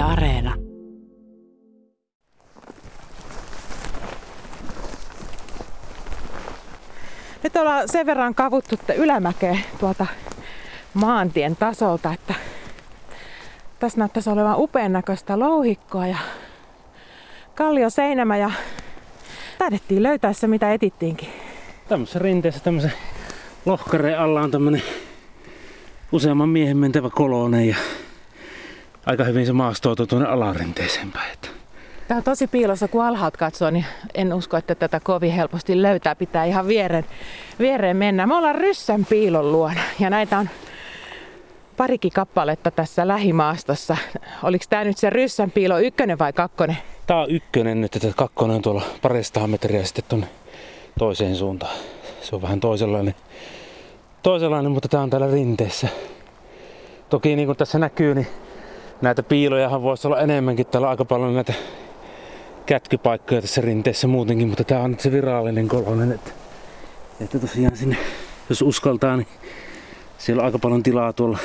Yle Areena. Nyt ollaan sen verran kavuttu ylämäkeä tuolta maantien tasolta, että tässä näyttäisi olevan upean näköistä louhikkoa ja kallio seinämä ja taidettiin löytää se mitä etittiinkin. Tämmöisessä rinteessä tämmöisen lohkareen alla on tämmönen useamman miehen mentävä kolone ja aika hyvin se maastoutuu tuonne alarinteeseen päin. Tämä on tosi piilossa, kun alhaat katsoo, niin en usko, että tätä kovin helposti löytää. Pitää ihan viereen, viereen mennä. Me ollaan Ryssän piilon luona ja näitä on parikin kappaletta tässä lähimaastossa. Oliko tämä nyt se Ryssän piilo ykkönen vai kakkonen? Tämä on ykkönen nyt, että kakkonen on tuolla parista metriä sitten tuonne toiseen suuntaan. Se on vähän toisenlainen, toisenlainen mutta tämä on täällä rinteessä. Toki niin kuin tässä näkyy, niin näitä piilojahan voisi olla enemmänkin. Täällä on aika paljon näitä kätkypaikkoja tässä rinteessä muutenkin, mutta tämä on nyt se virallinen kolonen. Että, että tosiaan sinne, jos uskaltaa, niin siellä on aika paljon tilaa tuolla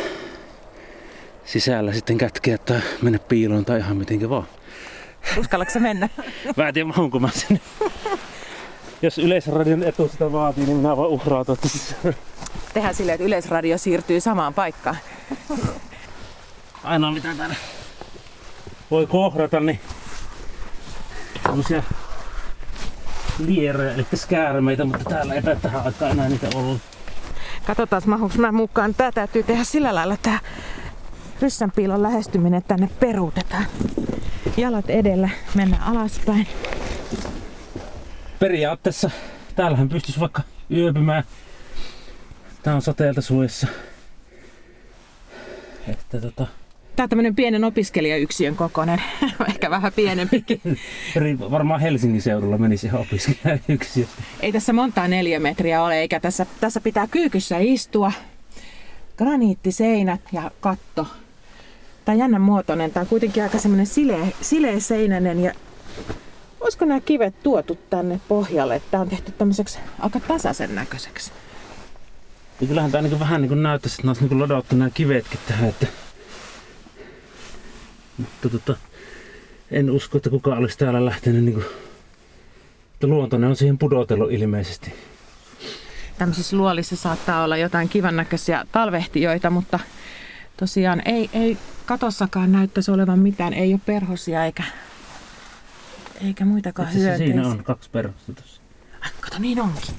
sisällä sitten kätkeä tai mennä piiloon tai ihan mitenkä vaan. Uskallatko mennä? Mä en tiedä, mahunko mä sinne. Jos Yleisradion etu sitä vaatii, niin minä voin uhrautua tässä. Tehdään silleen, että Yleisradio siirtyy samaan paikkaan. Ainoa mitä täällä voi kohdata, niin tämmöisiä lierejä, eli skäärmeitä, mutta täällä ei tähän aikaan enää niitä ollut. Katsotaan, mahuks mä mukaan. Tää täytyy tehdä sillä lailla, että ryssänpiilon lähestyminen tänne peruutetaan. Jalat edellä, mennä alaspäin. Periaatteessa täällähän pystyisi vaikka yöpymään. Tää on sateelta suojassa. Että tota, Tää on tämmönen pienen opiskelijayksiön kokoinen, ehkä vähän pienempikin. varmaan Helsingin seudulla menisi ihan opiskelijayksiö. Ei tässä montaa neliömetriä ole, eikä tässä, tässä pitää kyykyssä istua. Graniittiseinät ja katto. Tämä on jännän muotoinen. Tämä on kuitenkin aika semmoinen sileä, sileä seinäinen ja olisiko nämä kivet tuotu tänne pohjalle? Tämä on tehty tämmöiseksi aika tasaisen näköiseksi. Ja kyllähän tämä niin vähän niin näyttäisi, että ne olisi niin ladottu nämä kivetkin tähän. Että... Mutta tota, en usko, että kukaan olisi täällä lähtenyt niin kuin... Että luontoinen on siihen pudotellut ilmeisesti. Tämmöisissä luolissa saattaa olla jotain kivan näköisiä talvehtijoita, mutta tosiaan ei, ei katossakaan näyttäisi olevan mitään. Ei ole perhosia eikä, eikä muitakaan Itse hyönteisiä. siinä on kaksi perhosta tuossa. Kato, niin onkin.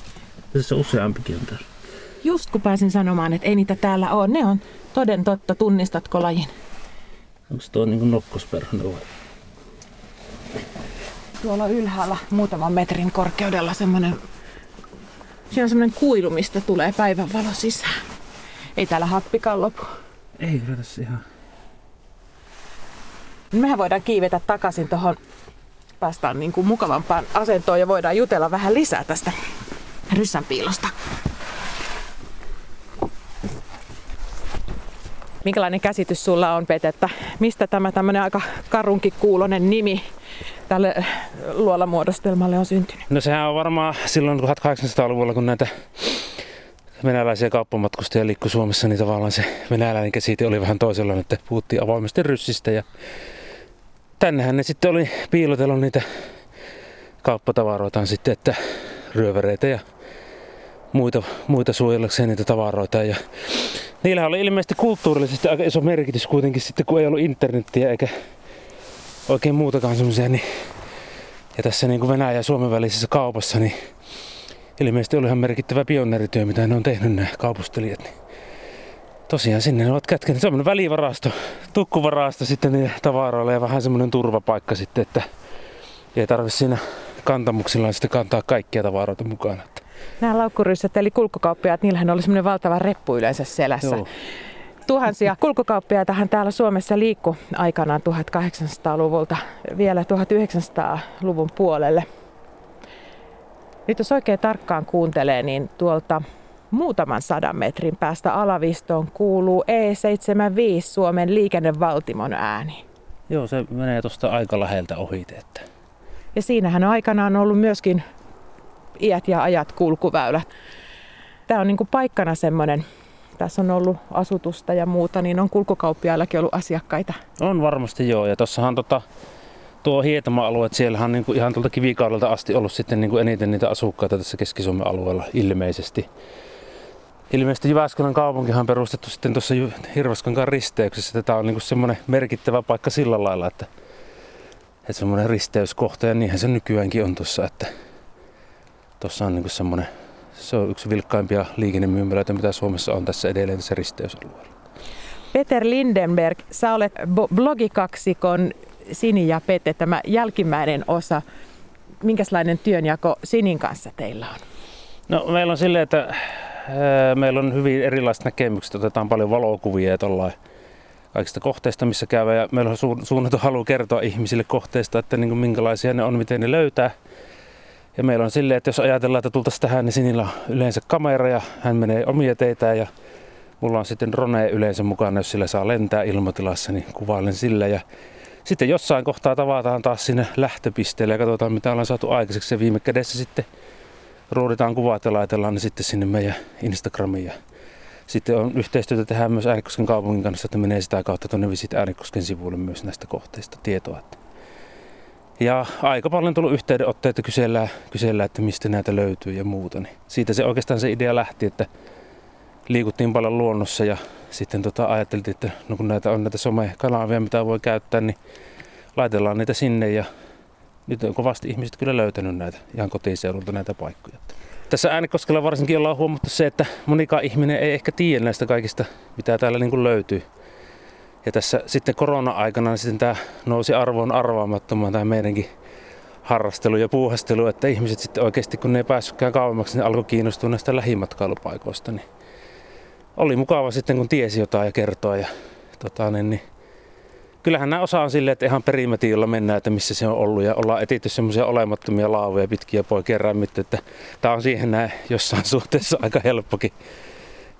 Tässä useampikin on täällä. Just kun pääsin sanomaan, että ei niitä täällä ole. Ne on toden totta. Tunnistatko lajin? Onko tuo niin nokkosperhonen vai? Tuolla ylhäällä muutaman metrin korkeudella semmoinen... Siinä on semmoinen kuilu, mistä tulee päivänvalo sisään. Ei täällä happikaan lopu. Ei kyllä tässä ihan... Mehän voidaan kiivetä takaisin tuohon. Päästään niin kuin mukavampaan asentoon ja voidaan jutella vähän lisää tästä ryssän piilosta. Minkälainen käsitys sulla on, Pete, että mistä tämä tämmöinen aika karunkin kuulonen nimi tälle luolamuodostelmalle on syntynyt? No sehän on varmaan silloin 1800-luvulla, kun näitä venäläisiä kauppamatkustajia liikkui Suomessa, niin tavallaan se venäläinen käsite oli vähän toisenlainen, että puhuttiin avoimesti ryssistä ja tännehän ne sitten oli piilotellut niitä kauppatavaroitaan sitten, että ryövereitä ja muita, muita suojellakseen niitä tavaroita. Ja niillähän oli ilmeisesti kulttuurillisesti aika iso merkitys kuitenkin sitten, kun ei ollut internettiä eikä oikein muutakaan semmoisia. Niin... Ja tässä niin kuin Venäjä ja Suomen välisessä kaupassa, niin ilmeisesti oli ihan merkittävä pioneerityö, mitä ne on tehnyt nämä kaupustelijat. Niin tosiaan sinne ne ovat kätkeneet semmoinen välivarasto, tukkuvarasto sitten niille tavaroille ja vähän semmoinen turvapaikka sitten, että ei tarvitse siinä kantamuksillaan sitten kantaa kaikkia tavaroita mukana. Nämä laukkuryssät eli kulkukauppiaat, niillähän oli semmoinen valtava reppu yleensä selässä. Joo. Tuhansia kulkukauppiaitahan täällä Suomessa liikkui aikanaan 1800-luvulta vielä 1900-luvun puolelle. Nyt jos oikein tarkkaan kuuntelee, niin tuolta muutaman sadan metrin päästä alavistoon kuuluu E75 Suomen liikennevaltimon ääni. Joo, se menee tuosta aika läheltä ohi. Että Ja siinähän on aikanaan ollut myöskin iät ja ajat kulkuväylä. Tämä on niin kuin paikkana semmoinen tässä on ollut asutusta ja muuta, niin on kulkukauppiaillakin ollut asiakkaita? On varmasti joo. Ja tuossahan tota, tuo Hietama-alue, siellähän on niin ihan tuolta kivikaudelta asti ollut sitten niin kuin eniten niitä asukkaita tässä Keski-Suomen alueella ilmeisesti. Ilmeisesti Jyväskylän kaupunkihan on perustettu sitten tuossa Hirvaskankaan risteyksessä. Tämä on niin semmoinen merkittävä paikka sillä lailla, että, että semmoinen risteyskohta ja niinhän se nykyäänkin on tuossa, että tuossa on niin semmoinen, se on yksi vilkkaimpia liikennemyymälöitä, mitä Suomessa on tässä edelleen tässä risteysalueella. Peter Lindenberg, sä olet blogikaksikon Sini ja Pete, tämä jälkimmäinen osa. Minkälainen työnjako Sinin kanssa teillä on? No meillä on silleen, että meillä on hyvin erilaiset näkemykset. Otetaan paljon valokuvia ja tollain kaikista kohteista, missä käy. Ja meillä on suunnattu halu kertoa ihmisille kohteista, että niin kuin minkälaisia ne on, miten ne löytää. Ja meillä on silleen, että jos ajatellaan, että tultaisiin tähän, niin Sinillä on yleensä kamera ja hän menee omia teitä ja mulla on sitten drone yleensä mukana, jos sillä saa lentää ilmatilassa, niin kuvailen sillä. Ja sitten jossain kohtaa tavataan taas sinne lähtöpisteelle ja katsotaan mitä ollaan saatu aikaiseksi. Ja viime kädessä sitten ruuditaan kuvat ja laitellaan ne sitten sinne meidän Instagramiin. Ja sitten on yhteistyötä tehdään myös Äänikosken kaupungin kanssa, että menee sitä kautta tuonne Visit Äänikosken sivuille myös näistä kohteista tietoa. Ja aika paljon tullut yhteydenotteita kysellään, kysellään, että mistä näitä löytyy ja muuta. Niin siitä se oikeastaan se idea lähti, että liikuttiin paljon luonnossa ja sitten tota ajateltiin, että no kun näitä on näitä somekanavia, mitä voi käyttää, niin laitellaan niitä sinne ja nyt on kovasti ihmiset kyllä löytänyt näitä ihan kotiseudulta näitä paikkoja. Tässä Äänekoskella varsinkin ollaan huomattu se, että monikaan ihminen ei ehkä tiedä näistä kaikista, mitä täällä niin kuin löytyy. Ja tässä sitten korona-aikana niin sitten tämä nousi arvoon arvaamattomaan tämä meidänkin harrastelu ja puuhastelu, että ihmiset sitten oikeasti kun ne ei päässytkään kauemmaksi, niin alkoi kiinnostua näistä lähimatkailupaikoista. Niin oli mukava sitten kun tiesi jotain ja kertoa. Ja, tota, niin, niin kyllähän nämä osaa silleen, että ihan perimätiillä mennään, että missä se on ollut ja ollaan etitty semmoisia olemattomia laavuja pitkiä poikien rämmitty, että tämä on siihen näin jossain suhteessa aika helppokin,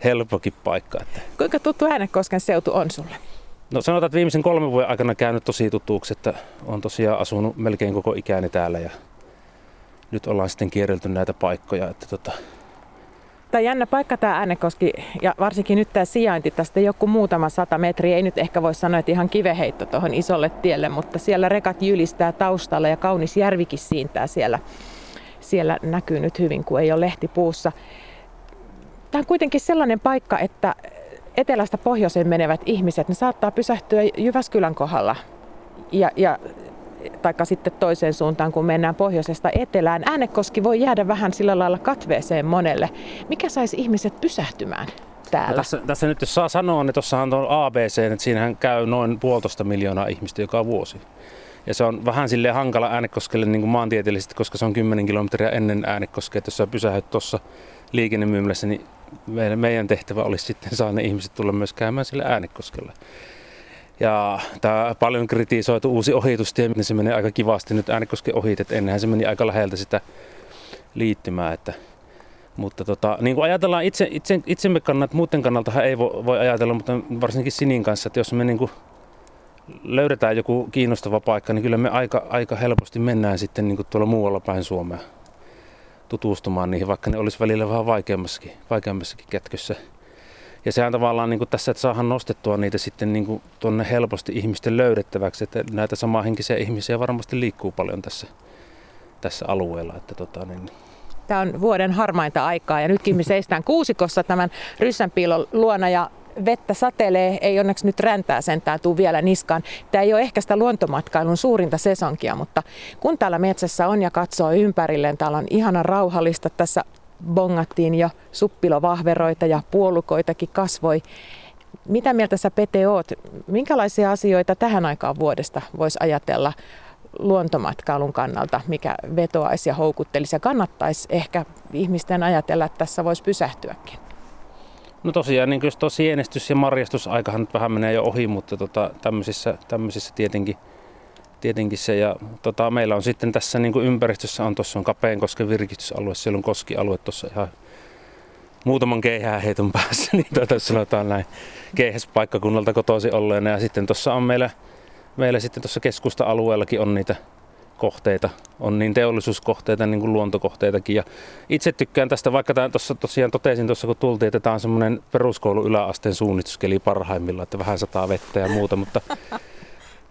helppokin paikka. Että. Kuinka tuttu Äänekosken seutu on sulle? No sanotaan, että viimeisen kolmen vuoden aikana käynyt tosi tutuuksi, että on tosiaan asunut melkein koko ikäni täällä ja nyt ollaan sitten kierrelty näitä paikkoja. Että tota, Tämä jännä paikka tämä Äänekoski ja varsinkin nyt tämä sijainti, tästä joku muutama sata metriä, ei nyt ehkä voi sanoa, että ihan kiveheitto tuohon isolle tielle, mutta siellä rekat jylistää taustalla ja kaunis järvikin siintää siellä. Siellä näkyy nyt hyvin, kun ei ole lehti puussa. Tämä on kuitenkin sellainen paikka, että etelästä pohjoiseen menevät ihmiset, ne saattaa pysähtyä Jyväskylän kohdalla ja, ja taikka sitten toiseen suuntaan, kun mennään pohjoisesta etelään. Äänekoski voi jäädä vähän sillä lailla katveeseen monelle. Mikä saisi ihmiset pysähtymään täällä? No tässä, tässä nyt jos saa sanoa, niin tuossahan on ABC, että siinähän käy noin puolitoista miljoonaa ihmistä joka vuosi. Ja se on vähän sille hankala äänekoskelle niin kuin maantieteellisesti, koska se on 10 kilometriä ennen äänekoskea. Että jos sä pysähdyt tuossa liikennemyymälässä, niin meidän tehtävä olisi sitten saada ne ihmiset tulla myös käymään sille äänekoskella. Ja tämä paljon kritisoitu uusi ohitustie, niin se menee aika kivasti nyt Äänekosken ohit, että ennenhän se meni aika läheltä sitä liittymää. Että, mutta tota, niin kuin ajatellaan itse, itse, itsemme kannalta, muuten kannalta ei voi, voi ajatella, mutta varsinkin Sinin kanssa, että jos me niin kuin löydetään joku kiinnostava paikka, niin kyllä me aika, aika helposti mennään sitten niin kuin tuolla muualla päin Suomea tutustumaan niihin, vaikka ne olisi välillä vähän vaikeammassakin, vaikeammassakin kätkössä. Ja sehän tavallaan niin kuin tässä, että saadaan nostettua niitä sitten niin kuin tuonne helposti ihmisten löydettäväksi, että näitä samanhenkisiä ihmisiä varmasti liikkuu paljon tässä, tässä alueella. Että tota, niin, Tämä on vuoden harmainta aikaa ja nytkin me seistään kuusikossa tämän ryssänpiilon luona ja vettä satelee, ei onneksi nyt räntää sentään tuu vielä niskaan. Tämä ei ole ehkä sitä luontomatkailun suurinta sesonkia, mutta kun täällä metsässä on ja katsoo ympärilleen, täällä on ihana rauhallista. Tässä bongattiin jo suppilovahveroita ja puolukoitakin kasvoi. Mitä mieltä sä Pete oot? Minkälaisia asioita tähän aikaan vuodesta voisi ajatella luontomatkailun kannalta, mikä vetoaisi ja houkuttelisi ja kannattaisi ehkä ihmisten ajatella, että tässä voisi pysähtyäkin? No tosiaan, niin tuo sienestys ja marjastusaikahan nyt vähän menee jo ohi, mutta tota, tämmöisissä, tämmöisissä tietenkin, tietenkin se. Ja tota, meillä on sitten tässä niin ympäristössä on tuossa on Kapeenkosken virkistysalue, siellä on koskialue tuossa ihan muutaman keihään heiton päässä, niin tuota, sanotaan näin keihäspaikkakunnalta kotoisin olleena. Ja sitten tuossa on meillä, meillä sitten tuossa keskusta-alueellakin on niitä kohteita. On niin teollisuuskohteita niin kuin luontokohteitakin. Ja itse tykkään tästä, vaikka tämän tuossa tosiaan totesin tuossa kun tultiin, että tämä on semmoinen peruskoulu yläasteen suunnituskeli parhaimmillaan, että vähän sataa vettä ja muuta, mutta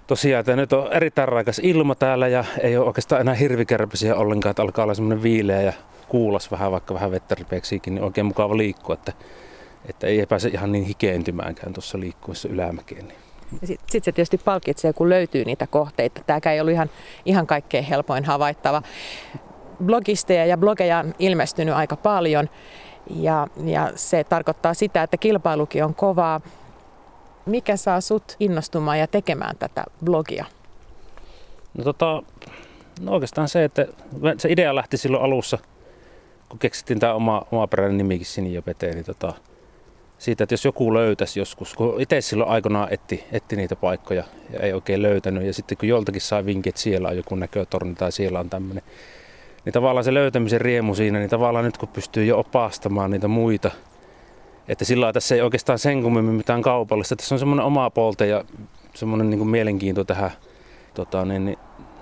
tosiaan että nyt on erittäin raikas ilma täällä ja ei ole oikeastaan enää hirvikärpäisiä ollenkaan, että alkaa olla semmoinen viileä ja kuulas vähän, vaikka vähän vettä ripeeksiikin, niin oikein mukava liikkua, että, että ei pääse ihan niin hikeentymäänkään tuossa liikkuessa ylämäkeen. Niin. Sitten sit se tietysti palkitsee, kun löytyy niitä kohteita. Tämäkään ei ollut ihan, ihan kaikkein helpoin havaittava. Blogisteja ja blogeja on ilmestynyt aika paljon ja, ja se tarkoittaa sitä, että kilpailukin on kovaa. Mikä saa sut innostumaan ja tekemään tätä blogia? No, tota, no oikeastaan se, että se idea lähti silloin alussa, kun keksittiin tämä oma, oma peräinen nimikin Sinijopete, niin tota, siitä, että jos joku löytäisi joskus, kun itse silloin aikanaan etti, etti niitä paikkoja ja ei oikein löytänyt, ja sitten kun joltakin sai vinkin, että siellä on joku näkötorni tai siellä on tämmöinen, niin tavallaan se löytämisen riemu siinä, niin tavallaan nyt kun pystyy jo opastamaan niitä muita, että sillä tässä ei oikeastaan sen kummemmin mitään kaupallista. Tässä on semmoinen oma polte ja semmoinen niin mielenkiinto tähän, tota, niin, niin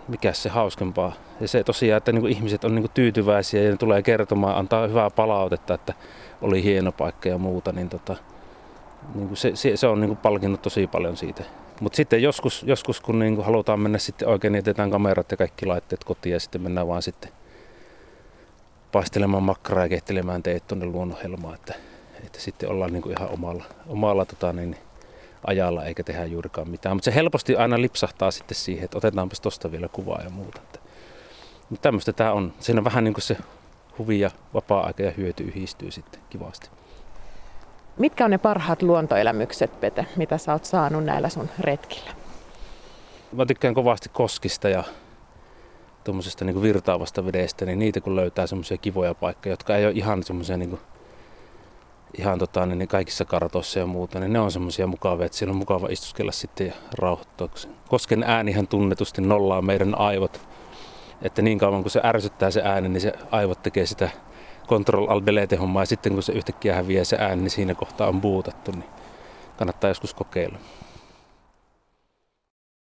mikä se hauskempaa. Ja se tosiaan, että niin ihmiset on niin tyytyväisiä ja ne tulee kertomaan, antaa hyvää palautetta, että oli hieno paikka ja muuta, niin, tota, niin se, se, se, on niin palkinnut tosi paljon siitä. Mutta sitten joskus, joskus kun niin halutaan mennä sitten oikein, niin jätetään kamerat ja kaikki laitteet kotiin ja sitten mennään vaan sitten paistelemaan makkaraa ja kehtelemään teet tuonne luonnonhelmaan, että, että sitten ollaan niin ihan omalla, omalla tota, niin, ajalla eikä tehdä juurikaan mitään. Mutta se helposti aina lipsahtaa sitten siihen, että otetaanpas tosta vielä kuvaa ja muuta. Mutta tämmöistä tämä on. Siinä on vähän niin kuin se huvi ja vapaa-aika ja hyöty yhdistyy sitten kivasti. Mitkä on ne parhaat luontoelämykset, Pete, mitä sä oot saanut näillä sun retkillä? Mä tykkään kovasti koskista ja tuommoisesta niin virtaavasta vedestä, niin niitä kun löytää semmoisia kivoja paikkoja, jotka ei ole ihan semmoisia niin ihan tota, niin, niin kaikissa kartoissa ja muuta, niin ne on semmoisia mukavia, että siellä on mukava istuskella sitten ja rauhoittua. Kosken äänihän tunnetusti nollaa meidän aivot, että niin kauan kun se ärsyttää se ääni, niin se aivot tekee sitä control al delete hommaa ja sitten kun se yhtäkkiä häviää se ääni, niin siinä kohtaa on buutattu, niin kannattaa joskus kokeilla.